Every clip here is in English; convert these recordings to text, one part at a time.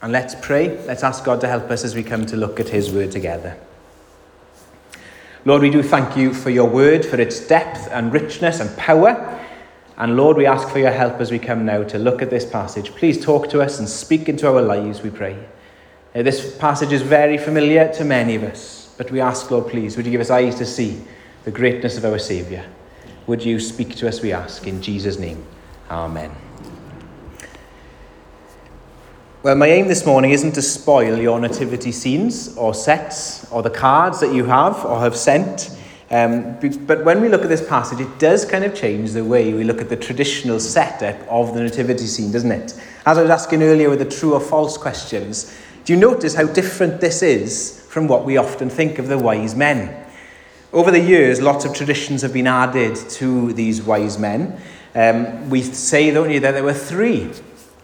And let's pray. Let's ask God to help us as we come to look at His word together. Lord, we do thank you for your word, for its depth and richness and power. And Lord, we ask for your help as we come now to look at this passage. Please talk to us and speak into our lives, we pray. Uh, this passage is very familiar to many of us, but we ask, Lord, please, would you give us eyes to see the greatness of our Saviour? Would you speak to us, we ask, in Jesus' name. Amen. Well, my aim this morning isn't to spoil your nativity scenes or sets or the cards that you have or have sent. Um, but when we look at this passage, it does kind of change the way we look at the traditional setup of the nativity scene, doesn't it? As I was asking earlier with the true or false questions, do you notice how different this is from what we often think of the wise men? Over the years, lots of traditions have been added to these wise men. Um, we say, don't you, that there were three,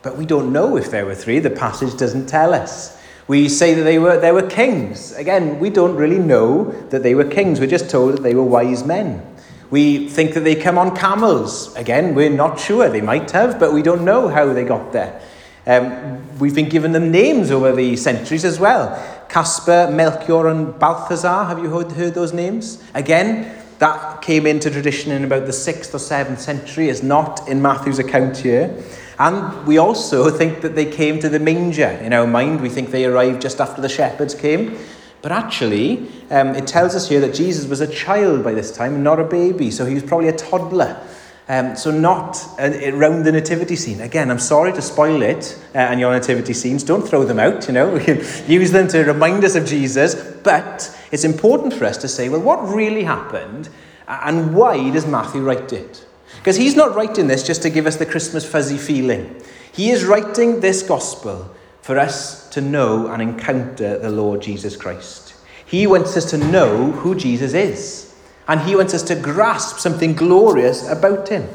but we don't know if there were three. The passage doesn't tell us. We say that they were, they were kings. Again, we don't really know that they were kings. We're just told that they were wise men. We think that they come on camels. Again, we're not sure. They might have, but we don't know how they got there. Um, we've been given them names over the centuries as well. Caspar, Melchior, and Balthazar. Have you heard, heard those names? Again, that came into tradition in about the 6th or 7th century, is not in Matthew's account here. And we also think that they came to the manger. In our mind, we think they arrived just after the shepherds came. But actually, um, it tells us here that Jesus was a child by this time, not a baby. So he was probably a toddler. Um, so not uh, around the nativity scene. Again, I'm sorry to spoil it uh, and your nativity scenes. Don't throw them out, you know. We can use them to remind us of Jesus. But it's important for us to say, well, what really happened and why does Matthew write it? Because he's not writing this just to give us the Christmas fuzzy feeling. He is writing this gospel for us to know and encounter the Lord Jesus Christ. He wants us to know who Jesus is. And he wants us to grasp something glorious about him.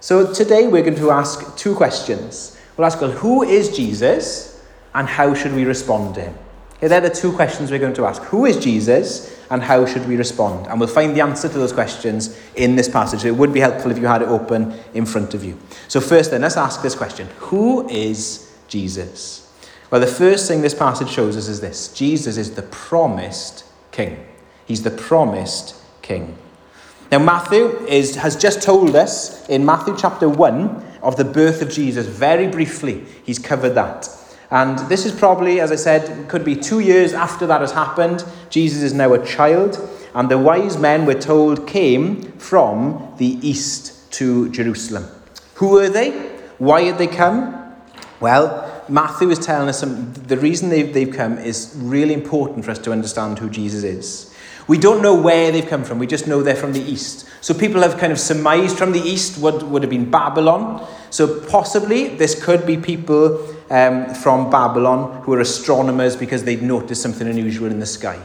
So today we're going to ask two questions. We'll ask, well, who is Jesus and how should we respond to him? Okay, they're the two questions we're going to ask. Who is Jesus and how should we respond? And we'll find the answer to those questions in this passage. It would be helpful if you had it open in front of you. So, first, then, let's ask this question Who is Jesus? Well, the first thing this passage shows us is this Jesus is the promised king. He's the promised king. Now, Matthew is, has just told us in Matthew chapter 1 of the birth of Jesus. Very briefly, he's covered that. And this is probably, as I said, could be two years after that has happened. Jesus is now a child, and the wise men, we're told, came from the east to Jerusalem. Who were they? Why had they come? Well, Matthew is telling us some, the reason they've, they've come is really important for us to understand who Jesus is. We don't know where they've come from, we just know they're from the east. So people have kind of surmised from the east what would have been Babylon. So possibly this could be people um, from Babylon who were astronomers because they'd noticed something unusual in the sky.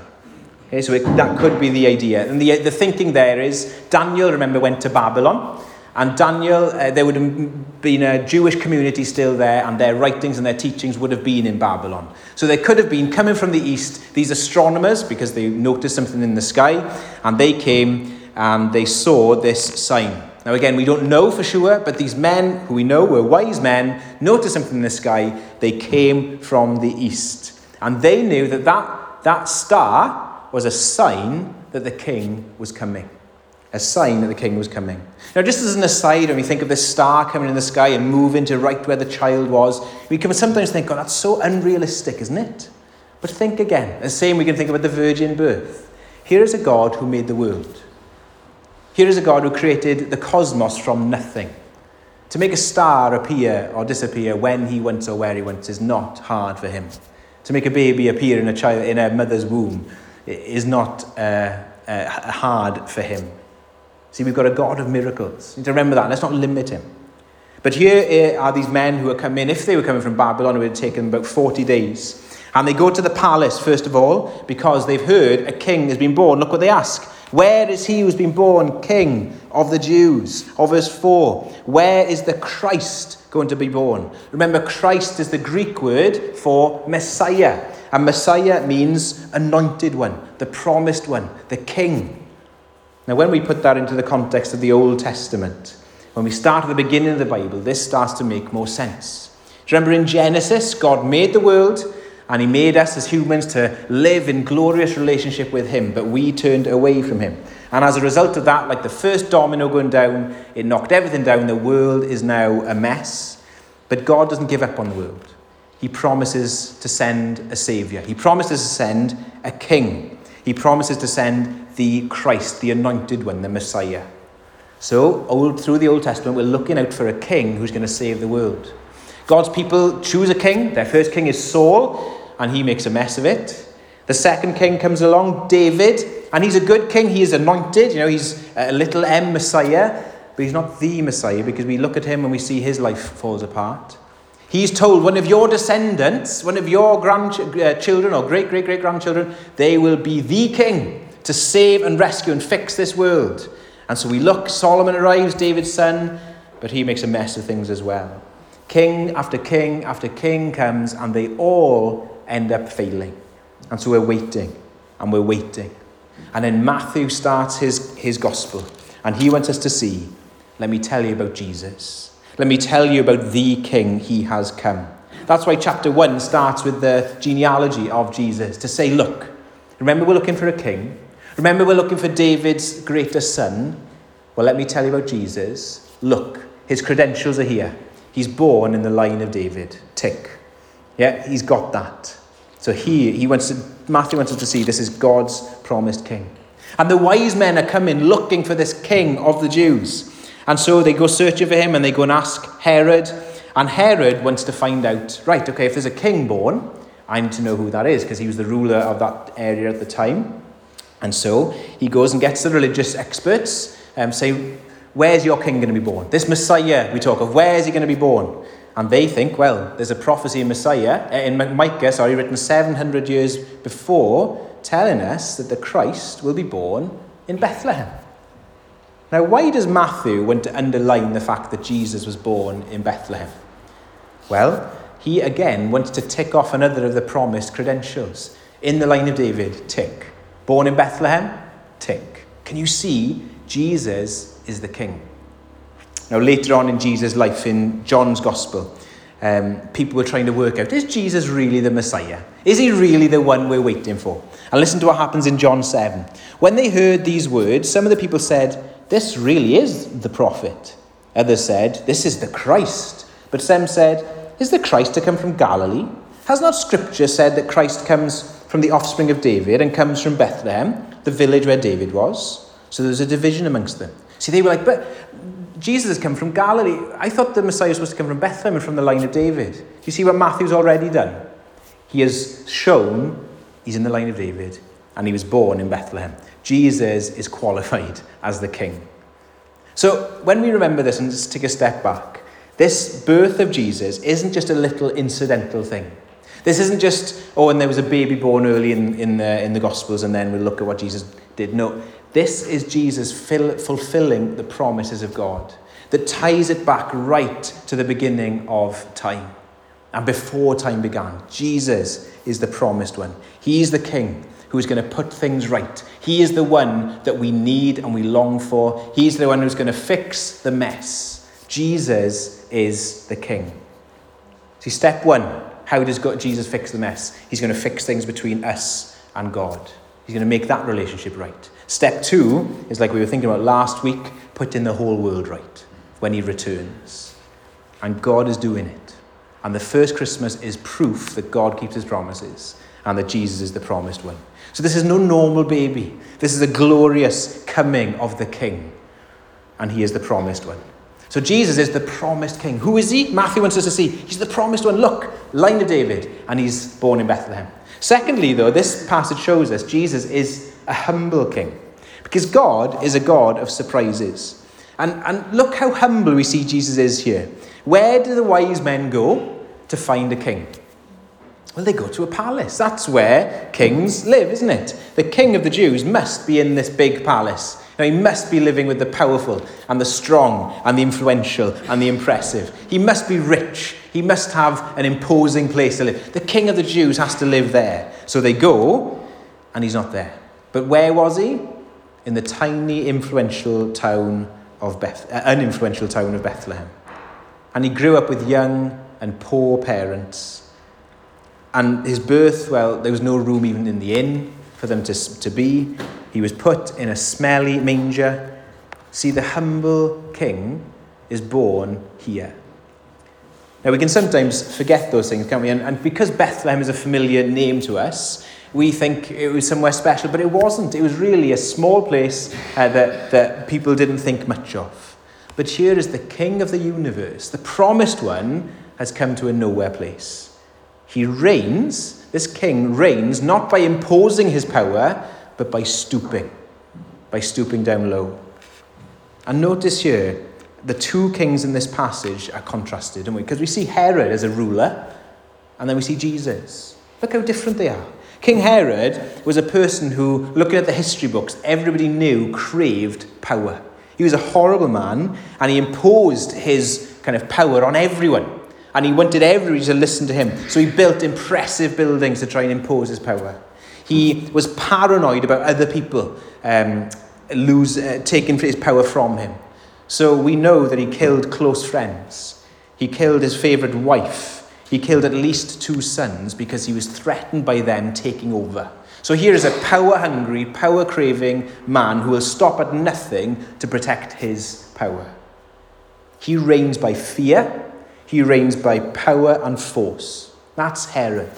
Okay, so it, that could be the idea. And the, the thinking there is Daniel, remember, went to Babylon. And Daniel, uh, there would have been a Jewish community still there, and their writings and their teachings would have been in Babylon. So there could have been, coming from the east, these astronomers, because they noticed something in the sky, and they came and they saw this sign. Now, again, we don't know for sure, but these men who we know were wise men, noticed something in the sky. They came from the east. And they knew that that, that star was a sign that the king was coming. A sign that the king was coming. Now, just as an aside, when we think of this star coming in the sky and moving to right where the child was, we can sometimes think, oh, that's so unrealistic, isn't it? But think again. The same we can think about the virgin birth. Here is a God who made the world. Here is a God who created the cosmos from nothing. To make a star appear or disappear when he wants or where he wants is not hard for him. To make a baby appear in a child in a mother's womb is not uh, uh, hard for him. See, we've got a God of miracles. You need to remember that. Let's not limit him. But here are these men who are coming, if they were coming from Babylon, it would have taken about 40 days. And they go to the palace, first of all, because they've heard a king has been born. Look what they ask. Where is he who's been born king of the Jews? Of verse 4. Where is the Christ going to be born? Remember, Christ is the Greek word for Messiah. And Messiah means anointed one, the promised one, the king. Now, when we put that into the context of the Old Testament, when we start at the beginning of the Bible, this starts to make more sense. Remember in Genesis, God made the world and he made us as humans to live in glorious relationship with him, but we turned away from him. And as a result of that, like the first domino going down, it knocked everything down. The world is now a mess. But God doesn't give up on the world. He promises to send a savior. He promises to send a king. He promises to send the Christ, the anointed one, the Messiah. So, old, through the Old Testament, we're looking out for a king who's going to save the world. God's people choose a king. Their first king is Saul, and he makes a mess of it. The second king comes along, David, and he's a good king. He is anointed. You know, he's a little M Messiah, but he's not the Messiah because we look at him and we see his life falls apart. He's told one of your descendants, one of your grandchildren uh, or great great great grandchildren, they will be the king to save and rescue and fix this world. And so we look, Solomon arrives, David's son, but he makes a mess of things as well. King after king after king comes, and they all end up failing. And so we're waiting, and we're waiting. And then Matthew starts his, his gospel, and he wants us to see let me tell you about Jesus. Let me tell you about the King, he has come. That's why chapter 1 starts with the genealogy of Jesus to say, look, remember we're looking for a king. Remember we're looking for David's greatest son. Well, let me tell you about Jesus. Look, his credentials are here. He's born in the line of David. Tick. Yeah, he's got that. So he, he wants to, Matthew wants us to see this is God's promised king. And the wise men are coming looking for this king of the Jews. And so they go searching for him and they go and ask Herod. And Herod wants to find out, right, okay, if there's a king born, I need to know who that is because he was the ruler of that area at the time. And so he goes and gets the religious experts and um, say, Where's your king going to be born? This Messiah we talk of, where is he going to be born? And they think, well, there's a prophecy eh, in Messiah, in Micah, sorry, written 700 years before, telling us that the Christ will be born in Bethlehem. Now, why does Matthew want to underline the fact that Jesus was born in Bethlehem? Well, he again wants to tick off another of the promised credentials. In the line of David, tick. Born in Bethlehem, tick. Can you see Jesus is the king? Now, later on in Jesus' life, in John's Gospel, um, people were trying to work out is Jesus really the Messiah? Is he really the one we're waiting for? And listen to what happens in John 7. When they heard these words, some of the people said, This really is the prophet. Others said, This is the Christ. But some said, Is the Christ to come from Galilee? Has not Scripture said that Christ comes from the offspring of David and comes from Bethlehem, the village where David was? So there's a division amongst them. See, they were like, But Jesus has come from Galilee. I thought the Messiah was supposed to come from Bethlehem and from the line of David. You see what Matthew's already done? He has shown he's in the line of David and he was born in Bethlehem. Jesus is qualified as the king. So when we remember this and just take a step back, this birth of Jesus isn't just a little incidental thing. This isn't just, oh, and there was a baby born early in, in, the, in the Gospels and then we'll look at what Jesus did. No, this is Jesus fill, fulfilling the promises of God that ties it back right to the beginning of time. And before time began, Jesus is the promised one. He's the king who is going to put things right. He is the one that we need and we long for. He's the one who's going to fix the mess. Jesus is the king. See, step one how does God, Jesus fix the mess? He's going to fix things between us and God. He's going to make that relationship right. Step two is like we were thinking about last week, putting the whole world right when he returns. And God is doing it. And the first Christmas is proof that God keeps his promises and that Jesus is the promised one. So this is no normal baby. This is a glorious coming of the King. And he is the promised one. So Jesus is the promised king. Who is he? Matthew wants us to see. He's the promised one. Look, line of David, and he's born in Bethlehem. Secondly, though, this passage shows us Jesus is a humble king. Because God is a God of surprises. And, and look how humble we see Jesus is here. Where do the wise men go to find a king? Well, they go to a palace. That's where kings live, isn't it? The king of the Jews must be in this big palace. Now, he must be living with the powerful and the strong and the influential and the impressive. He must be rich. He must have an imposing place to live. The king of the Jews has to live there. So they go, and he's not there. But where was he? In the tiny, influential town of Beth, uh, uninfluential town of Bethlehem. And he grew up with young and poor parents. And his birth, well, there was no room even in the inn for them to, to be. He was put in a smelly manger. See, the humble king is born here. Now, we can sometimes forget those things, can't we? And, and because Bethlehem is a familiar name to us, we think it was somewhere special, but it wasn't. It was really a small place uh, that, that people didn't think much of. But here is the king of the universe, the promised one, has come to a nowhere place. He reigns, this king reigns not by imposing his power, but by stooping, by stooping down low. And notice here, the two kings in this passage are contrasted, don't we? Because we see Herod as a ruler, and then we see Jesus. Look how different they are. King Herod was a person who, looking at the history books, everybody knew craved power. He was a horrible man, and he imposed his kind of power on everyone. And he wanted everybody to listen to him. So he built impressive buildings to try and impose his power. He was paranoid about other people um, lose, uh, taking his power from him. So we know that he killed close friends. He killed his favourite wife. He killed at least two sons because he was threatened by them taking over. So here is a power hungry, power craving man who will stop at nothing to protect his power. He reigns by fear, he reigns by power and force. That's Herod.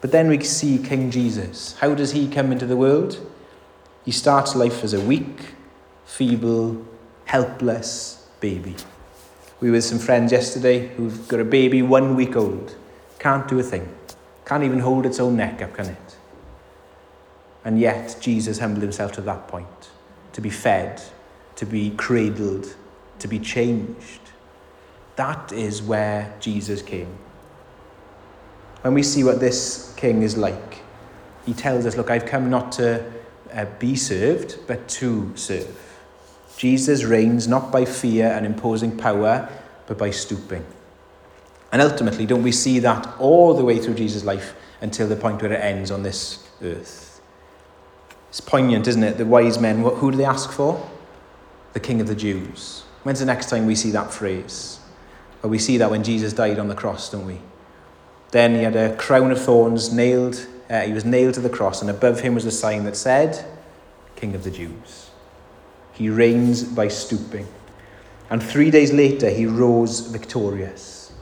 But then we see King Jesus. How does he come into the world? He starts life as a weak, feeble, helpless baby. We were with some friends yesterday who've got a baby one week old. Can't do a thing. Can't even hold its own neck up, can it? And yet, Jesus humbled himself to that point to be fed, to be cradled, to be changed. That is where Jesus came. When we see what this king is like, he tells us, Look, I've come not to uh, be served, but to serve. Jesus reigns not by fear and imposing power, but by stooping. And ultimately, don't we see that all the way through Jesus' life until the point where it ends on this earth? It's poignant, isn't it? The wise men, who do they ask for? The King of the Jews. When's the next time we see that phrase? But we see that when Jesus died on the cross, don't we? Then he had a crown of thorns nailed, uh, he was nailed to the cross, and above him was a sign that said, King of the Jews. He reigns by stooping. And three days later, he rose victorious.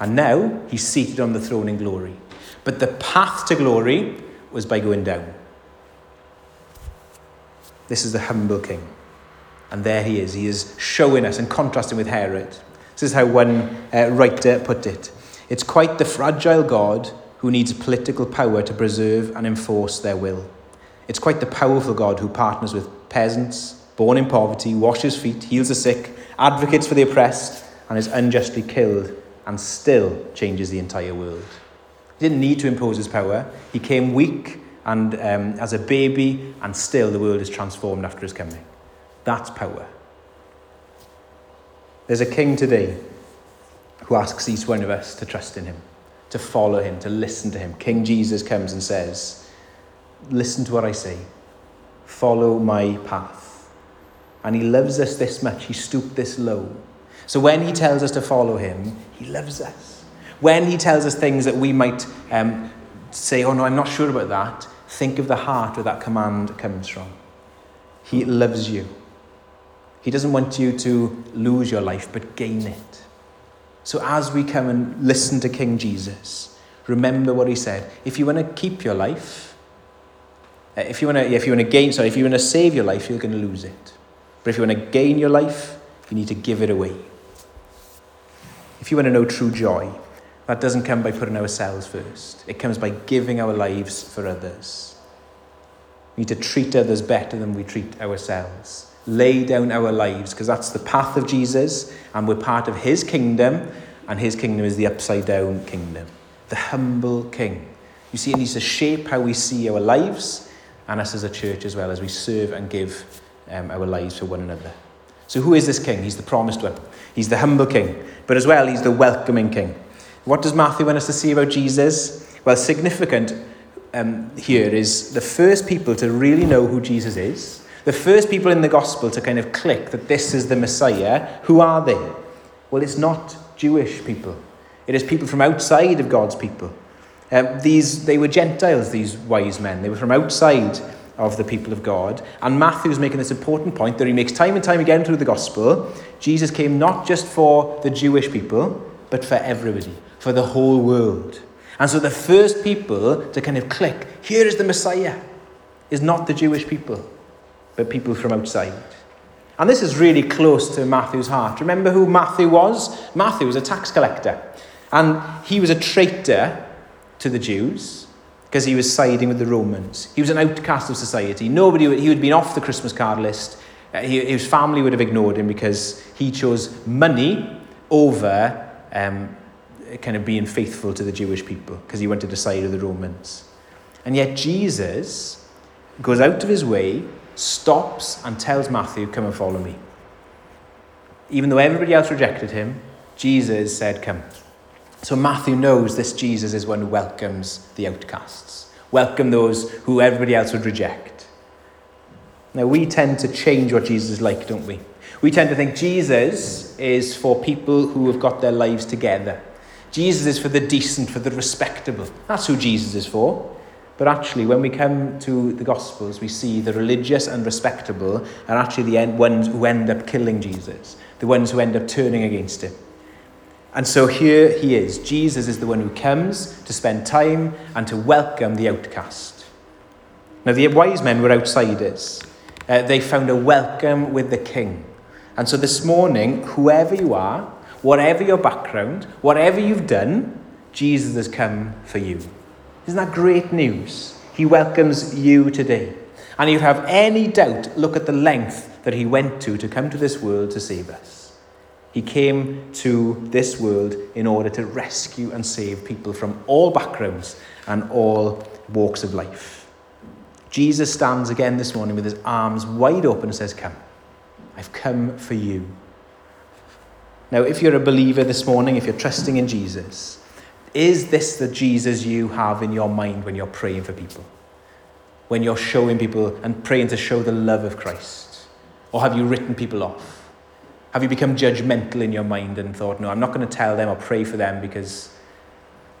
And now he's seated on the throne in glory. But the path to glory was by going down. This is the humble king. And there he is. He is showing us and contrasting with Herod. This is how one uh, writer put it. It's quite the fragile God who needs political power to preserve and enforce their will. It's quite the powerful God who partners with peasants, born in poverty, washes feet, heals the sick, advocates for the oppressed, and is unjustly killed and still changes the entire world. He didn't need to impose his power. He came weak and um, as a baby, and still the world is transformed after his coming. That's power. There's a king today who asks each one of us to trust in him, to follow him, to listen to him. King Jesus comes and says, Listen to what I say, follow my path. And he loves us this much, he stooped this low. So when he tells us to follow him, he loves us. When he tells us things that we might um, say, Oh no, I'm not sure about that, think of the heart where that command comes from. He loves you. He doesn't want you to lose your life, but gain it. So as we come and listen to King Jesus, remember what he said. If you want to keep your life, uh, if you want to, if you want to gain, sorry, if you want to save your life, you're going to lose it. But if you want to gain your life, you need to give it away. If you want to know true joy, that doesn't come by putting ourselves first. It comes by giving our lives for others. We need to treat others better than we treat ourselves lay down our lives because that's the path of Jesus and we're part of his kingdom and his kingdom is the upside down kingdom. The humble king. You see, it needs to shape how we see our lives and us as a church as well as we serve and give um, our lives for one another. So, who is this king? He's the promised one. He's the humble king, but as well, he's the welcoming king. What does Matthew want us to see about Jesus? Well, significant um, here is the first people to really know who Jesus is the first people in the gospel to kind of click that this is the Messiah, who are they? Well, it's not Jewish people. It is people from outside of God's people. Um, these, they were Gentiles, these wise men. They were from outside of the people of God. And Matthew's making this important point that he makes time and time again through the gospel. Jesus came not just for the Jewish people, but for everybody, for the whole world. And so the first people to kind of click, here is the Messiah, is not the Jewish people, but people from outside. And this is really close to Matthew's heart. Remember who Matthew was? Matthew was a tax collector. And he was a traitor to the Jews because he was siding with the Romans. He was an outcast of society. Nobody, he would have been off the Christmas card list. Uh, he, his family would have ignored him because he chose money over um, kind of being faithful to the Jewish people because he wanted to side with the Romans. And yet Jesus goes out of his way, stops, and tells Matthew, Come and follow me. Even though everybody else rejected him, Jesus said, Come. So Matthew knows this Jesus is one who welcomes the outcasts, welcome those who everybody else would reject. Now, we tend to change what Jesus is like, don't we? We tend to think Jesus is for people who have got their lives together. Jesus is for the decent, for the respectable. That's who Jesus is for. But actually, when we come to the Gospels, we see the religious and respectable are actually the ones who end up killing Jesus, the ones who end up turning against him. And so here he is. Jesus is the one who comes to spend time and to welcome the outcast. Now, the wise men were outsiders. Uh, they found a welcome with the king. And so this morning, whoever you are, whatever your background, whatever you've done, Jesus has come for you. Isn't that great news? He welcomes you today. And if you have any doubt, look at the length that he went to to come to this world to save us. He came to this world in order to rescue and save people from all backgrounds and all walks of life. Jesus stands again this morning with his arms wide open and says, Come, I've come for you. Now, if you're a believer this morning, if you're trusting in Jesus, is this the Jesus you have in your mind when you're praying for people? When you're showing people and praying to show the love of Christ? Or have you written people off? Have you become judgmental in your mind and thought, no, I'm not going to tell them or pray for them because,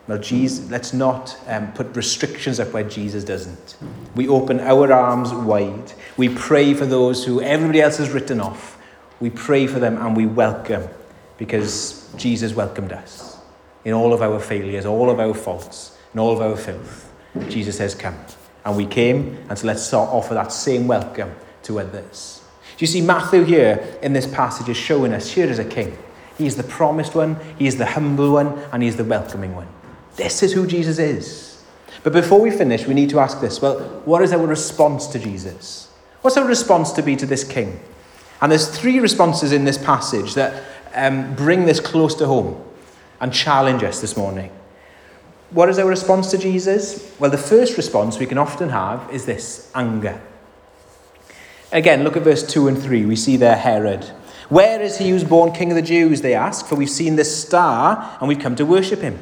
well, Jesus, let's not um, put restrictions up where Jesus doesn't. We open our arms wide. We pray for those who everybody else has written off. We pray for them and we welcome because Jesus welcomed us in all of our failures, all of our faults, in all of our filth. Jesus says, Come. And we came, and so let's offer that same welcome to others. Do you see Matthew here in this passage is showing us here is a king. He is the promised one, he is the humble one, and he is the welcoming one. This is who Jesus is. But before we finish, we need to ask this well, what is our response to Jesus? What's our response to be to this king? And there's three responses in this passage that um, bring this close to home and challenge us this morning. What is our response to Jesus? Well, the first response we can often have is this anger. Again, look at verse 2 and 3. We see there Herod. Where is he who's born king of the Jews? They ask, for we've seen this star and we've come to worship him.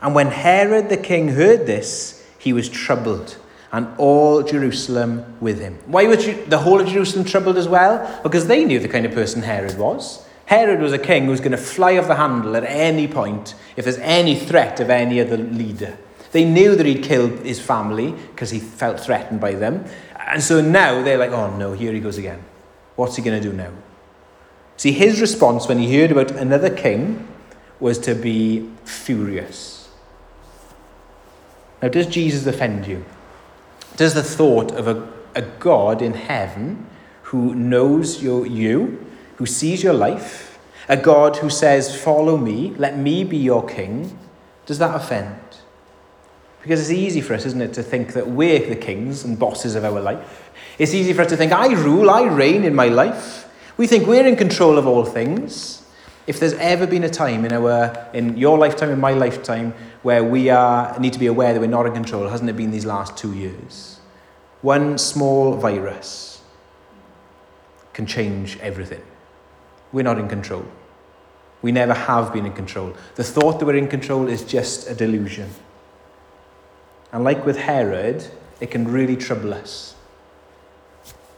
And when Herod the king heard this, he was troubled, and all Jerusalem with him. Why was the whole of Jerusalem troubled as well? Because they knew the kind of person Herod was. Herod was a king who was going to fly off the handle at any point if there's any threat of any other leader. They knew that he'd killed his family because he felt threatened by them. And so now they're like, oh no, here he goes again. What's he going to do now? See, his response when he heard about another king was to be furious. Now, does Jesus offend you? Does the thought of a, a God in heaven who knows your, you, who sees your life, a God who says, Follow me, let me be your king, does that offend? Because it's easy for us, isn't it, to think that we're the kings and bosses of our life. It's easy for us to think, I rule, I reign in my life. We think we're in control of all things. If there's ever been a time in our in your lifetime, in my lifetime, where we are need to be aware that we're not in control, hasn't it been these last two years? One small virus can change everything. We're not in control. We never have been in control. The thought that we're in control is just a delusion. And like with Herod, it can really trouble us.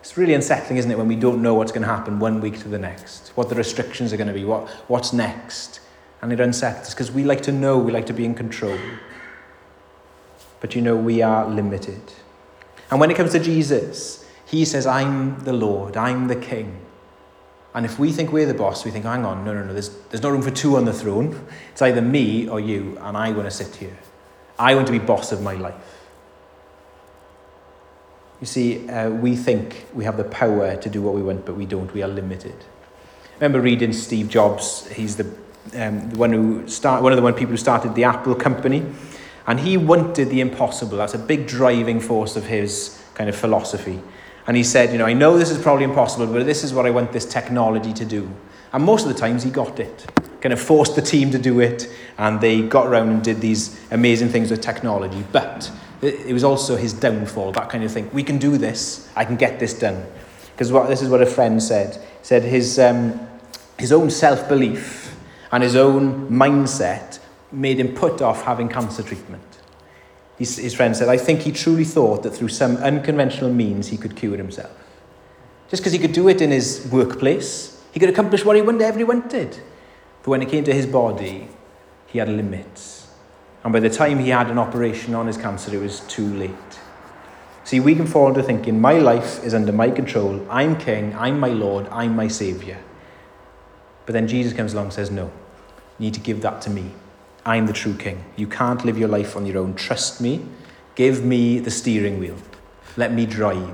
It's really unsettling, isn't it, when we don't know what's going to happen one week to the next, what the restrictions are going to be, what, what's next. and it unsettles us because we like to know, we like to be in control. But you know, we are limited. And when it comes to Jesus, he says, I'm the Lord, I'm the King. And if we think we're the boss, we think, hang on, no, no, no, there's, there's no room for two on the throne. It's either me or you, and I want to sit here. I want to be boss of my life. You see, uh, we think we have the power to do what we want, but we don't. We are limited. I remember reading Steve Jobs. He's the, um, the one who start, one of the one people who started the Apple company, and he wanted the impossible. That's a big driving force of his kind of philosophy. And he said, you know, I know this is probably impossible, but this is what I want this technology to do. And most of the times he got it. Kind of forced the team to do it, and they got around and did these amazing things with technology. But it was also his downfall, that kind of thing. We can do this, I can get this done. Because what, this is what a friend said. He said his, um, his own self belief and his own mindset made him put off having cancer treatment. His, his friend said, I think he truly thought that through some unconventional means he could cure himself. Just because he could do it in his workplace, he could accomplish what he wanted, ever wanted. But when it came to his body, he had limits. And by the time he had an operation on his cancer, it was too late. See, we can fall into thinking, my life is under my control. I'm king. I'm my Lord. I'm my Saviour. But then Jesus comes along and says, no, you need to give that to me. I'm the true king. You can't live your life on your own. Trust me. Give me the steering wheel. Let me drive.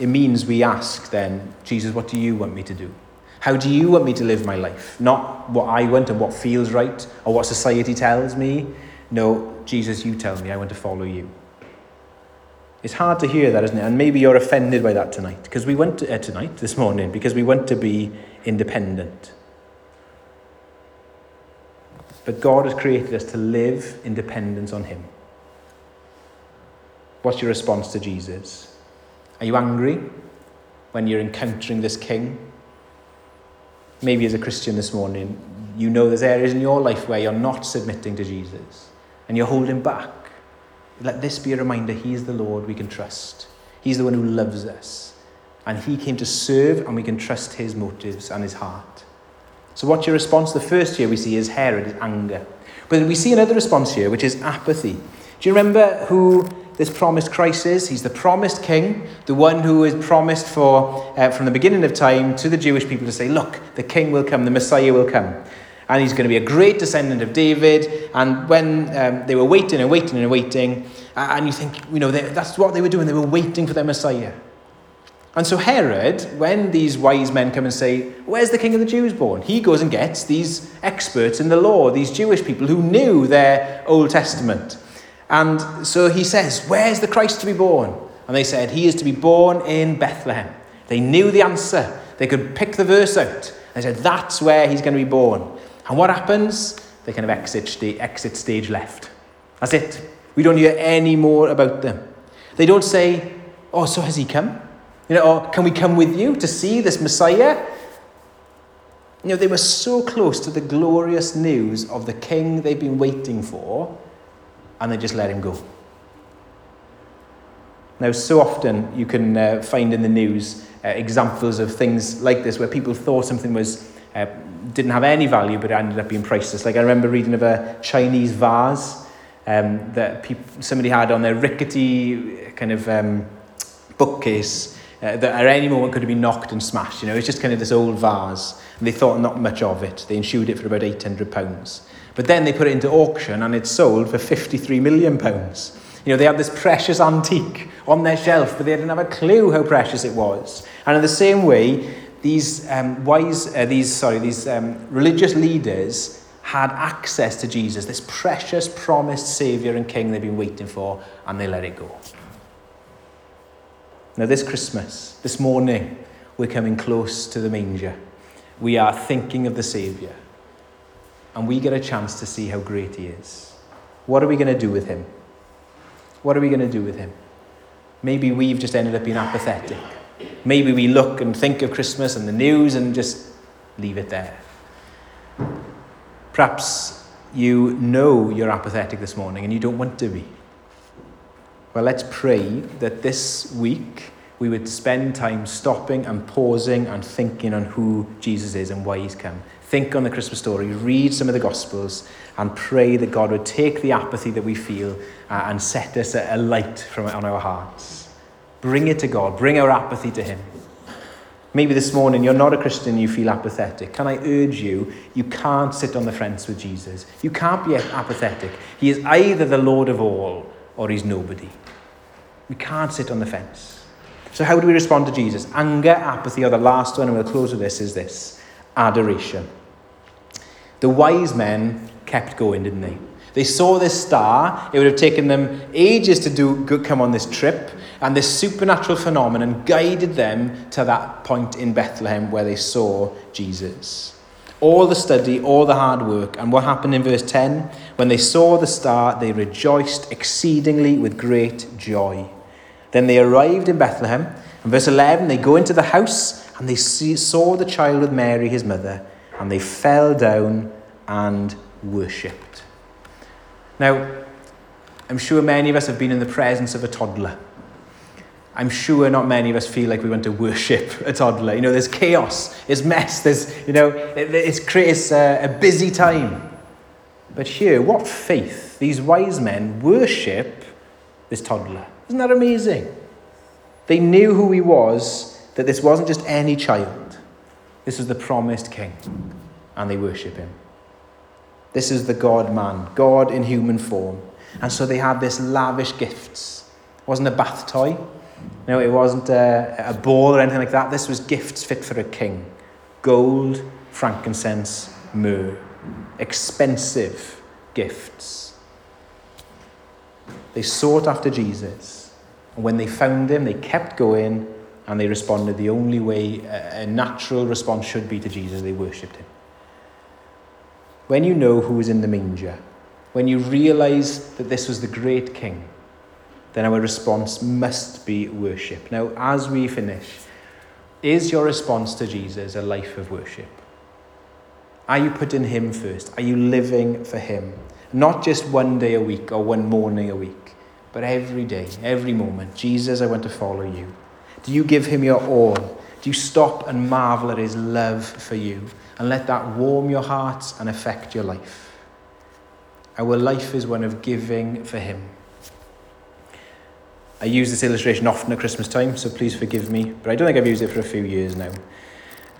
It means we ask then, Jesus, what do you want me to do? How do you want me to live my life? Not what I want and what feels right or what society tells me. No, Jesus, you tell me. I want to follow you. It's hard to hear that, isn't it? And maybe you're offended by that tonight because we want to, uh, tonight, this morning, because we want to be independent. But God has created us to live in dependence on Him. What's your response to Jesus? Are you angry when you're encountering this King? maybe as a Christian this morning, you know there's areas in your life where you're not submitting to Jesus and you're holding back. Let this be a reminder He's the Lord we can trust. He's the one who loves us. And He came to serve, and we can trust His motives and His heart. So, what's your response? The first here we see is Herod, is anger. But we see another response here, which is apathy. Do you remember who this promised Christ is. He's the promised king, the one who is promised for uh, from the beginning of time to the Jewish people to say, look, the king will come, the Messiah will come. And he's going to be a great descendant of David. And when um, they were waiting and waiting and waiting, and you think, you know, they, that's what they were doing. They were waiting for their Messiah. And so Herod, when these wise men come and say, Where's the king of the Jews born? He goes and gets these experts in the law, these Jewish people who knew their Old Testament. And so he says, Where's the Christ to be born? And they said, He is to be born in Bethlehem. They knew the answer. They could pick the verse out. They said, That's where he's going to be born. And what happens? They kind of exit, exit stage left. That's it. We don't hear any more about them. They don't say, Oh, so has he come? You know, or can we come with you to see this Messiah? You know, they were so close to the glorious news of the king they've been waiting for and they just let him go. Now, so often you can uh, find in the news uh, examples of things like this where people thought something was uh, didn't have any value, but it ended up being priceless. Like I remember reading of a Chinese vase um, that somebody had on their rickety kind of um, bookcase uh, that at any moment could have been knocked and smashed. You know, it's just kind of this old vase, and they thought not much of it. They insured it for about eight hundred pounds. But then they put it into auction and it sold for 53 million pounds. You know, they had this precious antique on their shelf, but they didn't have a clue how precious it was. And in the same way, these um, wise, uh, these sorry, these um, religious leaders had access to Jesus, this precious, promised Savior and King they've been waiting for, and they let it go. Now, this Christmas, this morning, we're coming close to the manger. We are thinking of the Savior and we get a chance to see how great He is. What are we going to do with Him? What are we going to do with Him? Maybe we've just ended up being apathetic. Maybe we look and think of Christmas and the news and just leave it there. Perhaps you know you're apathetic this morning and you don't want to be. Well, let's pray that this week we would spend time stopping and pausing and thinking on who Jesus is and why he's come think on the Christmas story, read some of the Gospels, and pray that God would take the apathy that we feel uh, and set us a, a light from on our hearts. Bring it to God, bring our apathy to Him. Maybe this morning you're not a Christian, you feel apathetic. Can I urge you, you can't sit on the fence with Jesus. You can't be apathetic. He is either the Lord of all or he's nobody. We can't sit on the fence. So, how do we respond to Jesus? Anger, apathy, or the last one, and we'll close with this, is this adoration. The wise men kept going, didn't they? They saw this star. It would have taken them ages to do come on this trip. And this supernatural phenomenon guided them to that point in Bethlehem where they saw Jesus. All the study, all the hard work. And what happened in verse 10? When they saw the star, they rejoiced exceedingly with great joy. Then they arrived in Bethlehem. In verse 11, they go into the house and they see, saw the child with Mary, his mother, and they fell down and worshipped. Now, I'm sure many of us have been in the presence of a toddler. I'm sure not many of us feel like we want to worship a toddler. You know, there's chaos, there's mess, there's, you know, it's, it's a, a busy time. But here, what faith these wise men worship this toddler. Isn't that amazing? They knew who he was, that this wasn't just any child. This is the promised king, and they worship him. This is the God man, God in human form. And so they had this lavish gifts. It wasn't a bath toy, no, it wasn't a, a ball or anything like that. This was gifts fit for a king gold, frankincense, myrrh. Expensive gifts. They sought after Jesus. And when they found him, they kept going and they responded the only way a natural response should be to Jesus. They worshipped him. When you know who is in the manger, when you realize that this was the great king, then our response must be worship. Now, as we finish, is your response to Jesus a life of worship? Are you putting Him first? Are you living for Him? Not just one day a week or one morning a week, but every day, every moment. Jesus, I want to follow you. Do you give Him your all? Do you stop and marvel at His love for you and let that warm your hearts and affect your life? Our life is one of giving for Him. I use this illustration often at Christmas time, so please forgive me, but I don't think I've used it for a few years now.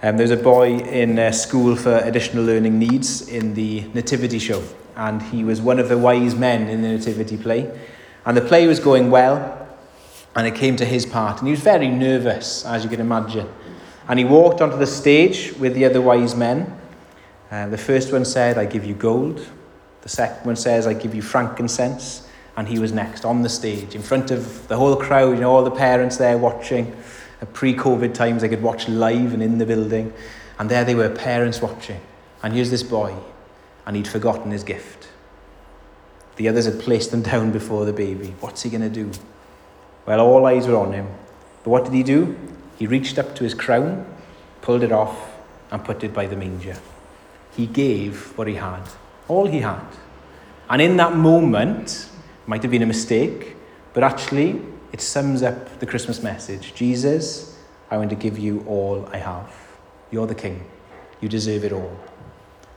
Um, there's a boy in uh, school for additional learning needs in the Nativity show, and he was one of the wise men in the Nativity play. And the play was going well, and it came to his part, and he was very nervous, as you can imagine. And he walked onto the stage with the other wise men. Uh, the first one said, I give you gold. The second one says, I give you frankincense and he was next on the stage in front of the whole crowd, you know, all the parents there watching. At pre-COVID times, they could watch live and in the building, and there they were, parents watching. And here's this boy, and he'd forgotten his gift. The others had placed them down before the baby. What's he going to do? Well, all eyes were on him. But what did he do? He reached up to his crown, pulled it off, and put it by the manger. He gave what he had, all he had. And in that moment, might have been a mistake, but actually, it sums up the Christmas message Jesus, I want to give you all I have. You're the King. You deserve it all.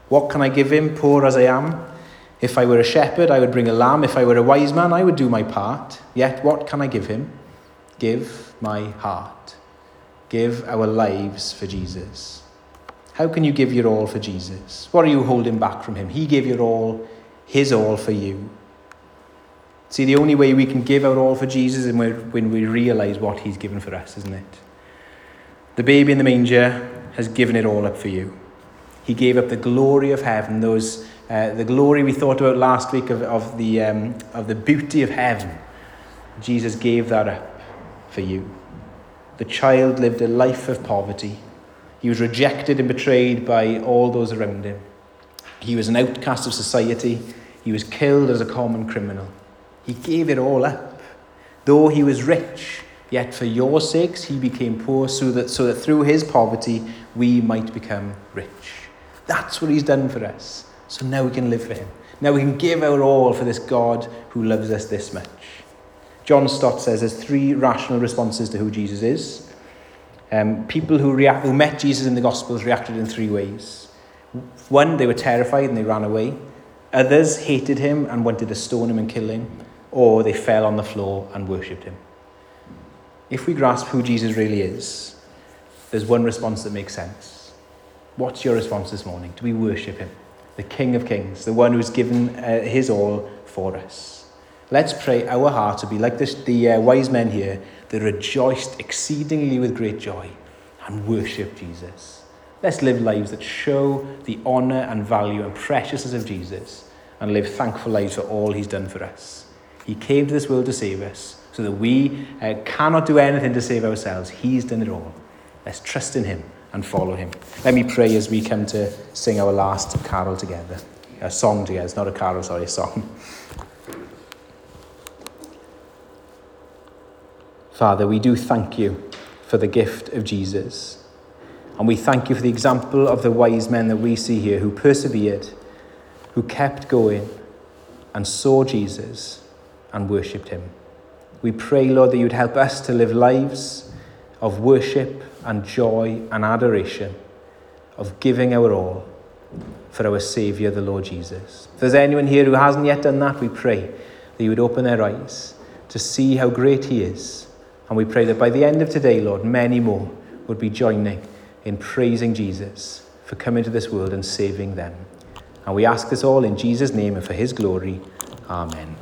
What can I give him, poor as I am? If I were a shepherd, I would bring a lamb. If I were a wise man, I would do my part. Yet, what can I give him? Give my heart. Give our lives for Jesus. How can you give your all for Jesus? What are you holding back from him? He gave your all, his all for you. See, the only way we can give our all for Jesus is when we realize what he's given for us, isn't it? The baby in the manger has given it all up for you. He gave up the glory of heaven, those, uh, the glory we thought about last week of, of, the, um, of the beauty of heaven. Jesus gave that up for you. The child lived a life of poverty. He was rejected and betrayed by all those around him. He was an outcast of society. He was killed as a common criminal. He gave it all up. Though he was rich, yet for your sakes he became poor so that, so that through his poverty we might become rich. That's what he's done for us. So now we can live for him. Now we can give our all for this God who loves us this much. John Stott says there's three rational responses to who Jesus is. Um, people who, react, who met Jesus in the Gospels reacted in three ways. One, they were terrified and they ran away. Others hated him and wanted to stone him and kill him. Or they fell on the floor and worshipped him. If we grasp who Jesus really is, there's one response that makes sense. What's your response this morning? Do we worship him? The King of Kings, the one who's given uh, his all for us. Let's pray our heart to be like this, the uh, wise men here that rejoiced exceedingly with great joy and worship Jesus. Let's live lives that show the honour and value and preciousness of Jesus and live thankful lives for all he's done for us. He came to this world to save us so that we uh, cannot do anything to save ourselves. He's done it all. Let's trust in him and follow him. Let me pray as we come to sing our last carol together. A song together. It's not a carol, sorry, a song. Father, we do thank you for the gift of Jesus. And we thank you for the example of the wise men that we see here who persevered, who kept going and saw Jesus and worshipped him. We pray, Lord, that you'd help us to live lives of worship and joy and adoration, of giving our all for our Saviour, the Lord Jesus. If there's anyone here who hasn't yet done that, we pray that you would open their eyes to see how great He is. And we pray that by the end of today, Lord, many more would be joining in praising Jesus for coming to this world and saving them. And we ask this all in Jesus' name and for his glory. Amen.